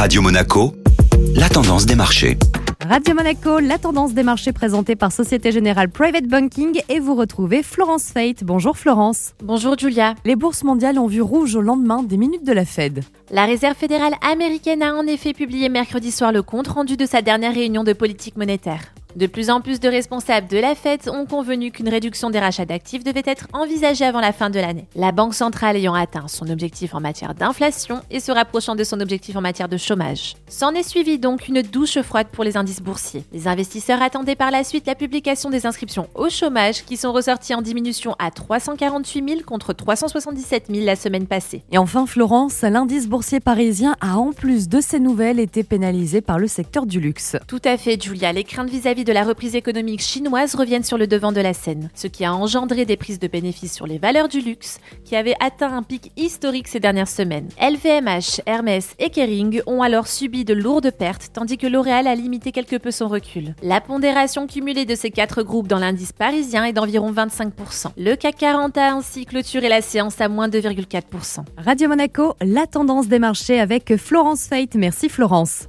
Radio Monaco, la tendance des marchés. Radio Monaco, la tendance des marchés présentée par Société Générale Private Banking et vous retrouvez Florence Fate. Bonjour Florence. Bonjour Julia. Les bourses mondiales ont vu rouge au lendemain des minutes de la Fed. La Réserve fédérale américaine a en effet publié mercredi soir le compte rendu de sa dernière réunion de politique monétaire. De plus en plus de responsables de la Fed ont convenu qu'une réduction des rachats d'actifs devait être envisagée avant la fin de l'année. La Banque centrale ayant atteint son objectif en matière d'inflation et se rapprochant de son objectif en matière de chômage. S'en est suivi donc une douche froide pour les indices boursiers. Les investisseurs attendaient par la suite la publication des inscriptions au chômage qui sont ressorties en diminution à 348 000 contre 377 000 la semaine passée. Et enfin Florence, l'indice boursier parisien a en plus de ces nouvelles été pénalisé par le secteur du luxe. Tout à fait Julia, les craintes vis-à-vis de la reprise économique chinoise reviennent sur le devant de la scène, ce qui a engendré des prises de bénéfices sur les valeurs du luxe qui avaient atteint un pic historique ces dernières semaines. LVMH, Hermès et Kering ont alors subi de lourdes pertes tandis que L'Oréal a limité quelque peu son recul. La pondération cumulée de ces quatre groupes dans l'indice parisien est d'environ 25%. Le CAC 40 a ainsi clôturé la séance à moins 2,4%. Radio Monaco, la tendance des marchés avec Florence Fate. Merci Florence.